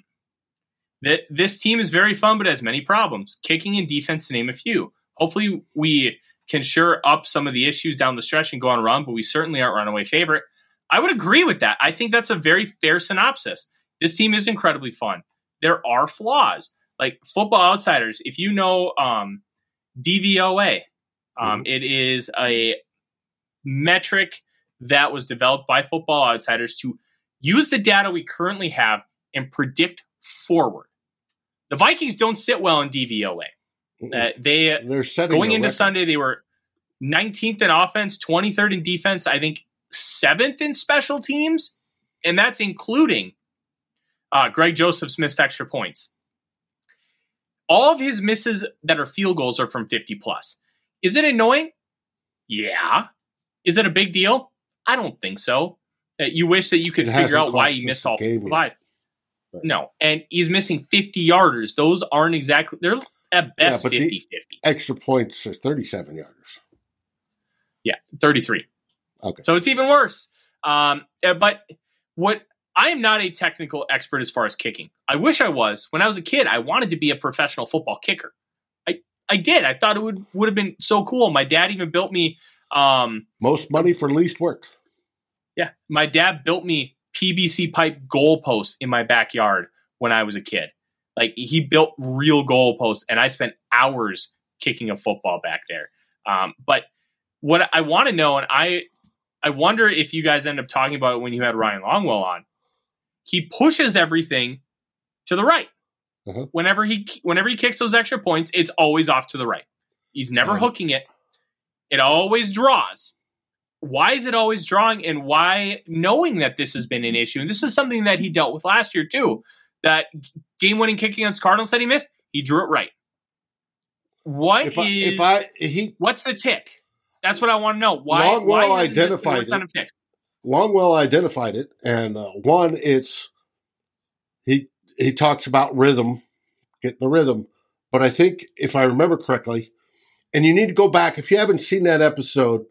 that this team is very fun but has many problems, kicking and defense to name a few. Hopefully, we can sure up some of the issues down the stretch and go on a run, but we certainly aren't runaway favorite. I would agree with that. I think that's a very fair synopsis. This team is incredibly fun. There are flaws. Like Football Outsiders, if you know um, DVOA, um, mm-hmm. it is a metric that was developed by Football Outsiders to use the data we currently have and predict forward. The Vikings don't sit well in DVOA. Uh, they they're setting going into record. Sunday. They were 19th in offense, 23rd in defense. I think seventh in special teams, and that's including uh, Greg Joseph's missed extra points. All of his misses that are field goals are from 50 plus. Is it annoying? Yeah. Is it a big deal? I don't think so. Uh, you wish that you could figure out why he missed all five. Right. No, and he's missing 50 yarders. Those aren't exactly, they're at best yeah, 50 50. Extra points are 37 yarders. Yeah, 33. Okay. So it's even worse. Um, uh, but what I am not a technical expert as far as kicking. I wish I was. When I was a kid, I wanted to be a professional football kicker. I I did. I thought it would would have been so cool. My dad even built me um, most money for least work. Yeah, my dad built me PVC pipe goalposts in my backyard when I was a kid. Like he built real goalposts, and I spent hours kicking a football back there. Um, but what I want to know, and I I wonder if you guys end up talking about it when you had Ryan Longwell on. He pushes everything to the right. Uh-huh. Whenever he whenever he kicks those extra points, it's always off to the right. He's never uh-huh. hooking it. It always draws. Why is it always drawing? And why, knowing that this has been an issue, and this is something that he dealt with last year too, that game winning kick against Cardinals that he missed, he drew it right. What if I, is, if I he what's the tick? That's what I want to know. Why Longwell why identified it. Longwell identified it, and uh, one, it's he he talks about rhythm, getting the rhythm. But I think if I remember correctly, and you need to go back if you haven't seen that episode,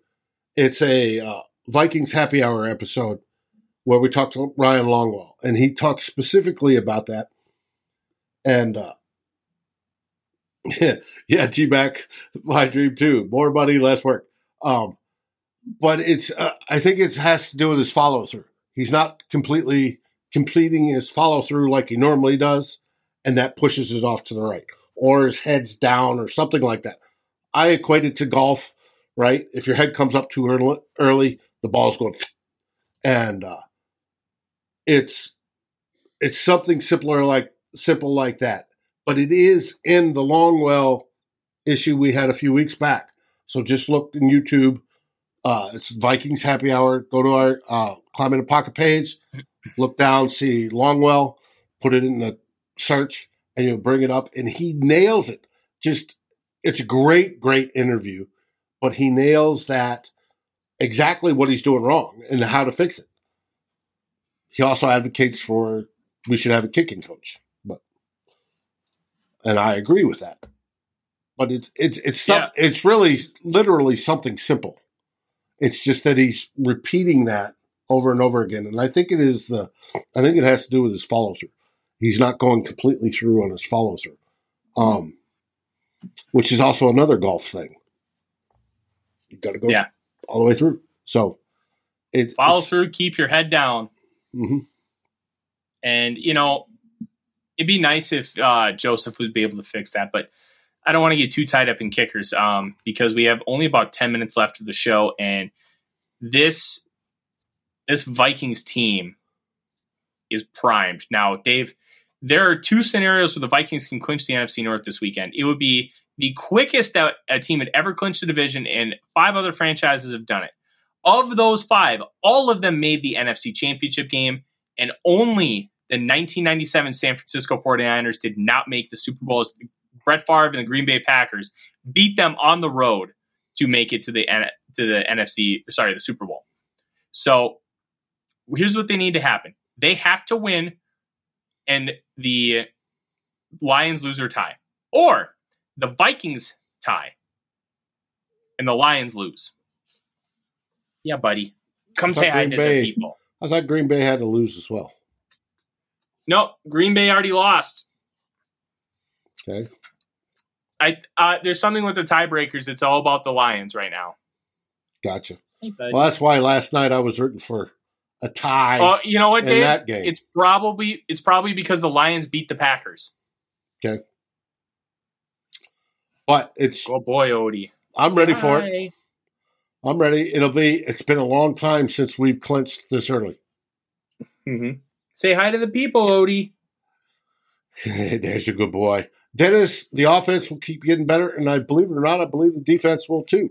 it's a uh, Vikings happy hour episode where we talked to Ryan Longwell, and he talks specifically about that. And uh, yeah, yeah, G back, my dream too. More money, less work. Um, but it's uh, I think it has to do with his follow through. He's not completely completing his follow through like he normally does, and that pushes it off to the right, or his head's down, or something like that. I equate it to golf, right? If your head comes up too early, the ball's going, and uh, it's it's something simpler like simple like that. But it is in the Longwell issue we had a few weeks back. So just look in YouTube. Uh, it's Vikings Happy Hour. Go to our uh, Climb in a Pocket page, look down, see Longwell, put it in the search, and you'll bring it up. And he nails it. Just, it's a great, great interview, but he nails that exactly what he's doing wrong and how to fix it. He also advocates for we should have a kicking coach, but and I agree with that but it's it's it's some, yeah. it's really literally something simple. It's just that he's repeating that over and over again, and I think it is the I think it has to do with his follow through. He's not going completely through on his follow through, um, which is also another golf thing. You got to go yeah. all the way through. So it's follow it's, through, keep your head down, mm-hmm. and you know it'd be nice if uh, Joseph would be able to fix that, but I don't want to get too tied up in kickers um, because we have only about 10 minutes left of the show. And this this Vikings team is primed. Now, Dave, there are two scenarios where the Vikings can clinch the NFC North this weekend. It would be the quickest that a team had ever clinched the division, and five other franchises have done it. Of those five, all of them made the NFC Championship game, and only the 1997 San Francisco 49ers did not make the Super Bowl as Brett Favre and the Green Bay Packers beat them on the road to make it to the to the NFC, sorry, the Super Bowl. So here's what they need to happen: they have to win, and the Lions lose or tie, or the Vikings tie, and the Lions lose. Yeah, buddy, come say hi to the people. I thought Green Bay had to lose as well. No, Green Bay already lost. Okay. I uh, there's something with the tiebreakers. It's all about the Lions right now. Gotcha. Hey, well, that's why last night I was rooting for a tie. Oh, you know what, in Dave? that game. It's probably it's probably because the Lions beat the Packers. Okay. But it's Oh boy, Odie. I'm ready for it. I'm ready. It'll be. It's been a long time since we've clinched this early. Mhm. Say hi to the people, Odie. There's your good boy, Dennis. The offense will keep getting better, and I believe it or not, I believe the defense will too.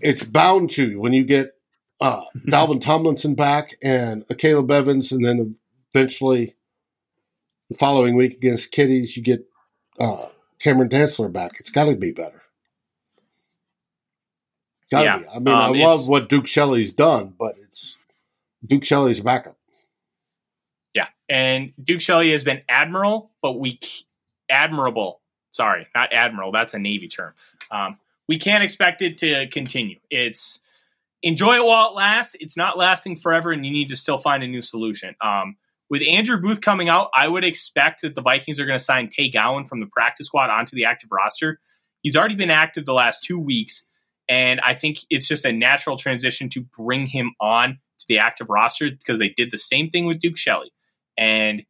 It's bound to when you get uh, Dalvin Tomlinson back and Akayleb Evans, and then eventually the following week against Kitties, you get uh, Cameron Dantzler back. It's got to be better. Got to Yeah. be. I mean, Um, I love what Duke Shelley's done, but it's Duke Shelley's backup. Yeah, and Duke Shelley has been admiral, but we admirable. Sorry, not admiral. That's a Navy term. Um, we can't expect it to continue. It's enjoy it while it lasts. It's not lasting forever, and you need to still find a new solution. Um, with Andrew Booth coming out, I would expect that the Vikings are going to sign Tay Gowan from the practice squad onto the active roster. He's already been active the last two weeks, and I think it's just a natural transition to bring him on to the active roster because they did the same thing with Duke Shelley. And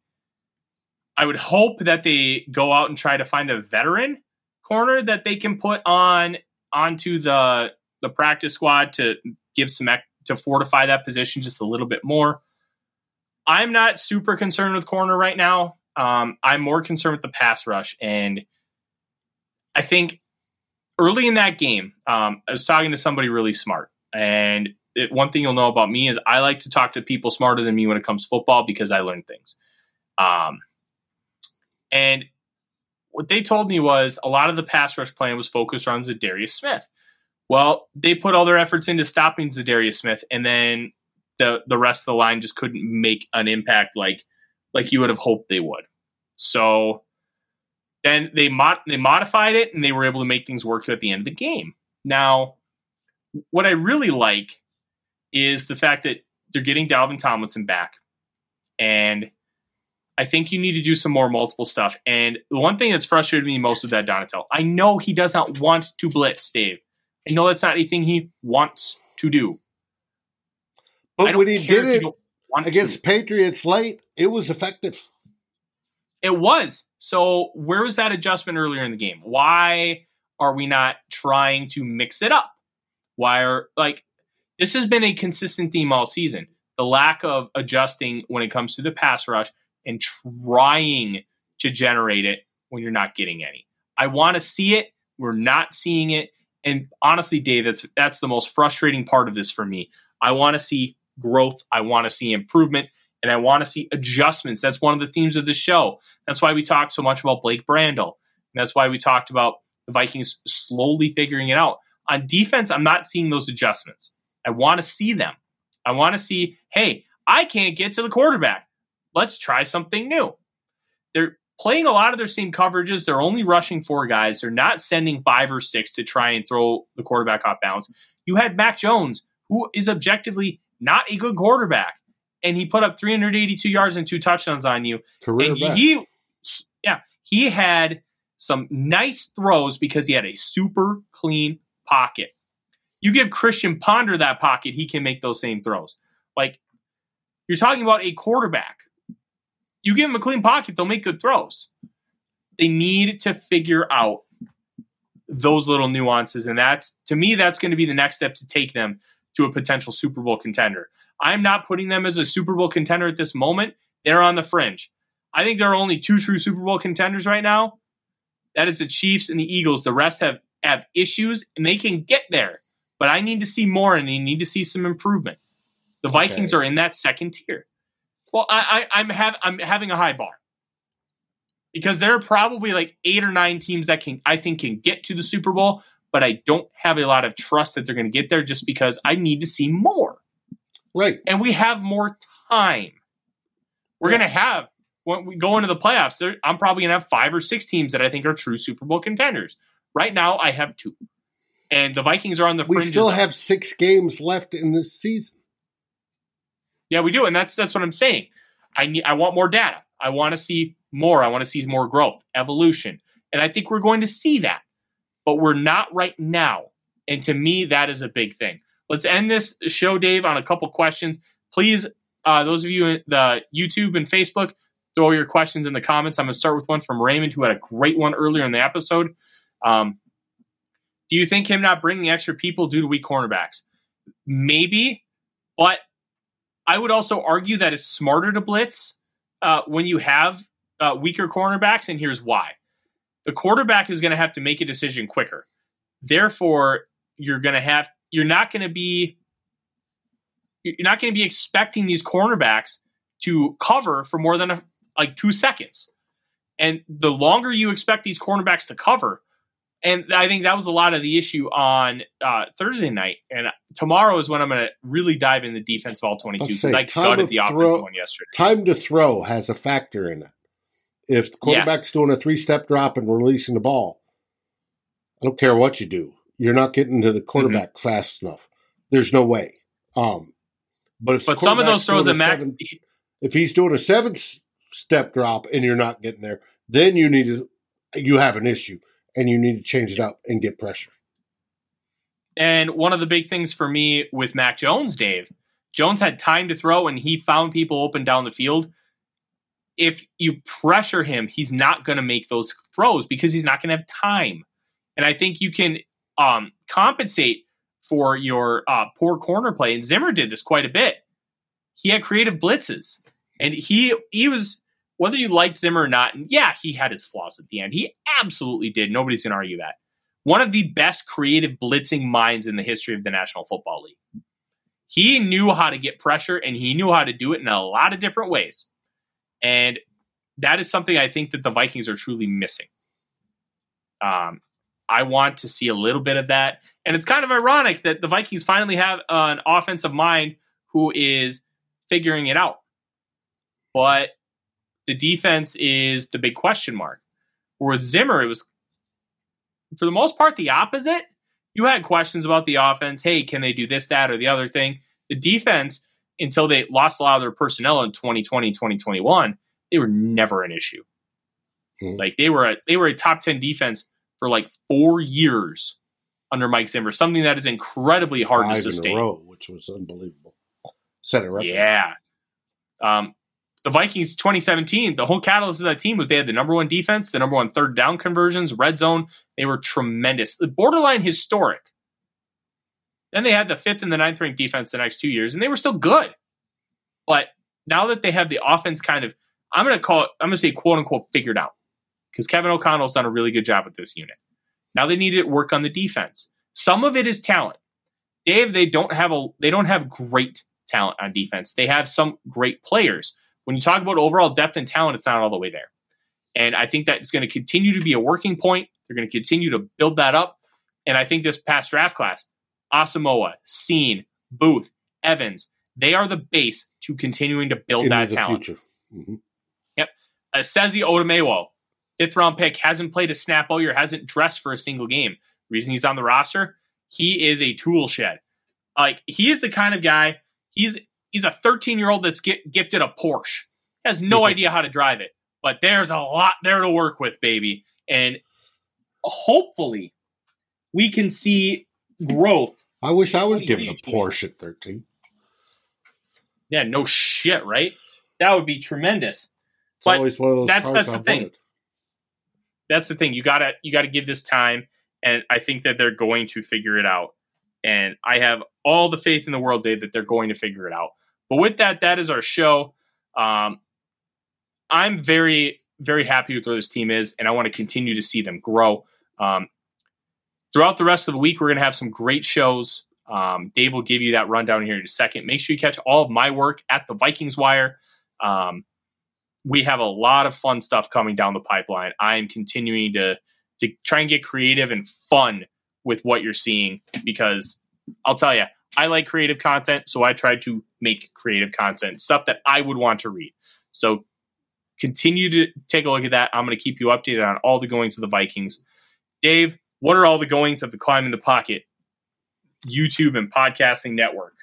I would hope that they go out and try to find a veteran corner that they can put on onto the the practice squad to give some to fortify that position just a little bit more. I'm not super concerned with corner right now. Um, I'm more concerned with the pass rush, and I think early in that game, um, I was talking to somebody really smart, and it, one thing you'll know about me is I like to talk to people smarter than me when it comes to football because I learn things. Um, and what they told me was a lot of the pass rush plan was focused on Za'Darius Smith. Well, they put all their efforts into stopping Za'Darius Smith, and then the the rest of the line just couldn't make an impact like like you would have hoped they would. So then they mod they modified it, and they were able to make things work at the end of the game. Now, what I really like is the fact that they're getting Dalvin Tomlinson back, and I think you need to do some more multiple stuff. And the one thing that's frustrated me most with that Donatell, I know he does not want to blitz, Dave. I know that's not anything he wants to do. But when he did it against to. Patriots late, it was effective. It was. So where was that adjustment earlier in the game? Why are we not trying to mix it up? Why are like this has been a consistent theme all season. The lack of adjusting when it comes to the pass rush and trying to generate it when you're not getting any. I want to see it. We're not seeing it. And honestly, Dave, that's that's the most frustrating part of this for me. I want to see growth. I want to see improvement. And I want to see adjustments. That's one of the themes of the show. That's why we talked so much about Blake Brandel. And that's why we talked about the Vikings slowly figuring it out. On defense, I'm not seeing those adjustments. I want to see them. I want to see, hey, I can't get to the quarterback. Let's try something new. They're playing a lot of their same coverages. They're only rushing four guys. They're not sending five or six to try and throw the quarterback off balance. You had Mac Jones, who is objectively not a good quarterback, and he put up 382 yards and two touchdowns on you Career and best. he, yeah, he had some nice throws because he had a super clean pocket. You give Christian Ponder that pocket, he can make those same throws. Like you're talking about a quarterback. You give them a clean pocket, they'll make good throws. They need to figure out those little nuances, and that's to me, that's going to be the next step to take them to a potential Super Bowl contender. I'm not putting them as a Super Bowl contender at this moment. They're on the fringe. I think there are only two true Super Bowl contenders right now. That is the Chiefs and the Eagles. The rest have have issues and they can get there. But I need to see more and I need to see some improvement. The Vikings Okay. are in that second tier. Well, I, I I'm have I'm having a high bar. Because there are probably like eight or nine teams that can I think can get to the Super Bowl, but I don't have a lot of trust that they're going to get there just because I need to see more right. and we have more time. We're going to have when we go into the playoffs. There, I'm probably going to have five or six teams that I think are true Super Bowl contenders. Right now, I have two, and the Vikings are on the We still have six games left in this season. Yeah, we do, and that's that's what I'm saying. I need, I want more data. I want to see more. I want to see more growth, evolution, and I think we're going to see that, but we're not right now. And to me, that is a big thing. Let's end this show, Dave, on a couple questions. please, uh, those of you in the YouTube and Facebook, throw your questions in the comments. I'm going to start with one from Raymond, who had a great one earlier in the episode. Um, do you think him not bringing extra people due to weak cornerbacks? Maybe, but I would also argue that it's smarter to blitz uh, when you have uh, weaker cornerbacks, and here's why: the quarterback is going to have to make a decision quicker. Therefore, you're going to have you're not going to be you're not going to be expecting these cornerbacks to cover for more than a, like two seconds. And the longer you expect these cornerbacks to cover, and I think that was a lot of the issue on uh, Thursday night. And tomorrow is when I'm going to really dive into the defense of all 22 because I gutted the throw, offensive one yesterday. Time to throw has a factor in it. If the quarterback's yes. doing a three step drop and releasing the ball, I don't care what you do. You're not getting to the quarterback mm-hmm. fast enough. There's no way. Um, but but some of those throws that Mac, seven, if he's doing a seven step drop and you're not getting there, then you need to you have an issue and you need to change it up and get pressure. And one of the big things for me with Mac Jones, Dave, Jones had time to throw and he found people open down the field. If you pressure him, he's not going to make those throws because he's not going to have time. And I think you can um, compensate for your uh, poor corner play. And Zimmer did this quite a bit. He had creative blitzes, and he he was whether you liked Zimmer or not. And yeah, he had his flaws at the end. He absolutely did. Nobody's going to argue that. One of the best creative blitzing minds in the history of the National Football League. He knew how to get pressure, and he knew how to do it in a lot of different ways. And that is something I think that the Vikings are truly missing. Um, I want to see a little bit of that. And it's kind of ironic that the Vikings finally have an offensive mind who is figuring it out. But the defense is the big question mark. Whereas Zimmer, it was for the most part the opposite. You had questions about the offense. Hey, can they do this, that, or the other thing? The defense, until they lost a lot of their personnel in 2020, 2021, they were never an issue. Mm-hmm. Like they were a they were a top 10 defense for like four years under Mike Zimmer, something that is incredibly hard Five to sustain. Row, which was unbelievable. Set it right. Yeah. Um, the Vikings 2017, the whole catalyst of that team was they had the number one defense, the number one third down conversions, red zone. They were tremendous, borderline historic. Then they had the fifth and the ninth ranked defense the next two years, and they were still good. But now that they have the offense kind of, I'm going to call it, I'm going to say quote unquote figured out because Kevin O'Connell's done a really good job with this unit. Now they need to work on the defense. Some of it is talent. Dave, they don't have a they don't have great talent on defense. They have some great players. When you talk about overall depth and talent, it's not all the way there. And I think that's going to continue to be a working point. They're going to continue to build that up. And I think this past draft class, Asamoah, Cine, Booth, Evans, they are the base to continuing to build Into that talent. Mm-hmm. Yep. Uh, Sezi Otomewo, fifth round pick, hasn't played a snap all year, hasn't dressed for a single game. reason he's on the roster, he is a tool shed. Like he is the kind of guy. He's he's a 13 year old that's get, gifted a Porsche. Has no mm-hmm. idea how to drive it, but there's a lot there to work with, baby. And hopefully, we can see growth. I wish I was given a Porsche at 13. Yeah, no shit, right? That would be tremendous. It's but always one of those. That's that's the thing. Wanted that's the thing. You gotta you gotta give this time, and I think that they're going to figure it out. And I have all the faith in the world, Dave, that they're going to figure it out. But with that, that is our show. Um, I'm very very happy with where this team is, and I want to continue to see them grow. Um, throughout the rest of the week, we're going to have some great shows. Um, Dave will give you that rundown here in a second. Make sure you catch all of my work at the Vikings Wire. Um, we have a lot of fun stuff coming down the pipeline. I am continuing to to try and get creative and fun with what you're seeing because I'll tell you, I like creative content, so I try to make creative content, stuff that I would want to read. So continue to take a look at that. I'm going to keep you updated on all the goings of the Vikings. Dave, what are all the goings of the Climbing the Pocket YouTube and podcasting network?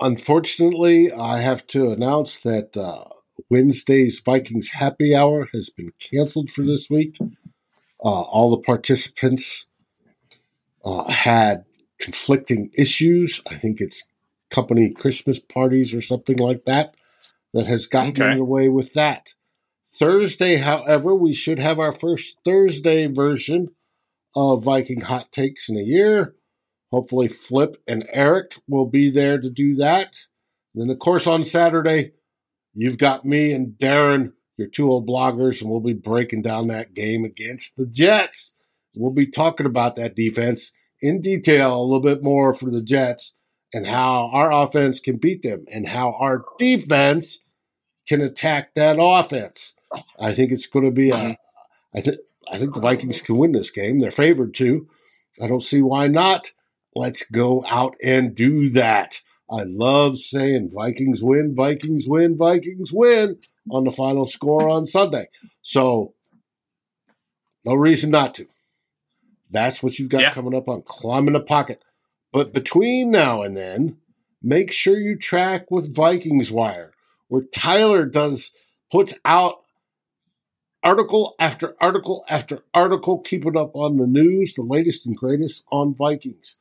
Unfortunately, I have to announce that uh, Wednesday's Vikings happy hour has been canceled for this week. Uh, all the participants uh, had conflicting issues. I think it's company Christmas parties or something like that that has gotten Okay. in the way with that. Thursday, however, we should have our first Thursday version of Viking Hot Takes in a year. Hopefully, Flip and Eric will be there to do that. Then, of course, on Saturday, you've got me and Darren, your two old bloggers, and we'll be breaking down that game against the Jets. We'll be talking about that defense in detail a little bit more for the Jets and how our offense can beat them and how our defense can attack that offense. I think it's going to be a. Uh-huh. I think I think the Vikings can win this game. They're favored to. I don't see why not. Let's go out and do that. I love saying Vikings win, Vikings win, Vikings win on the final score on Sunday. So no reason not to. That's what you've got Yeah. coming up on Climbing the Pocket. But between now and then, make sure you track with Vikings Wire, where Tyler does puts out article after article after article, keeping up on the news, the latest and greatest on Vikings.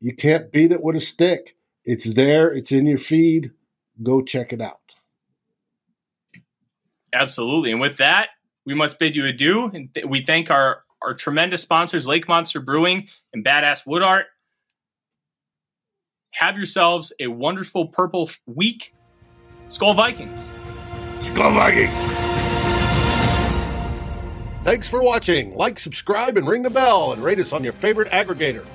You can't beat it with a stick. It's there, it's in your feed. Go check it out. Absolutely. And with that, we must bid you adieu. And th- we thank our, our tremendous sponsors, Lake Monster Brewing and Badass Wood Art. Have yourselves a wonderful purple week. Skol Vikings. Skol Vikings! Thanks for watching. Like, subscribe, and ring the bell, and rate us on your favorite aggregator.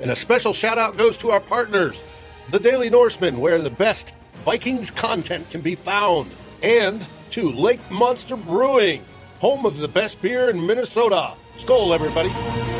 And a special shout out goes to our partners, the Daily Norseman, where the best Vikings content can be found, and to Lake Monster Brewing, home of the best beer in Minnesota. Skol, everybody.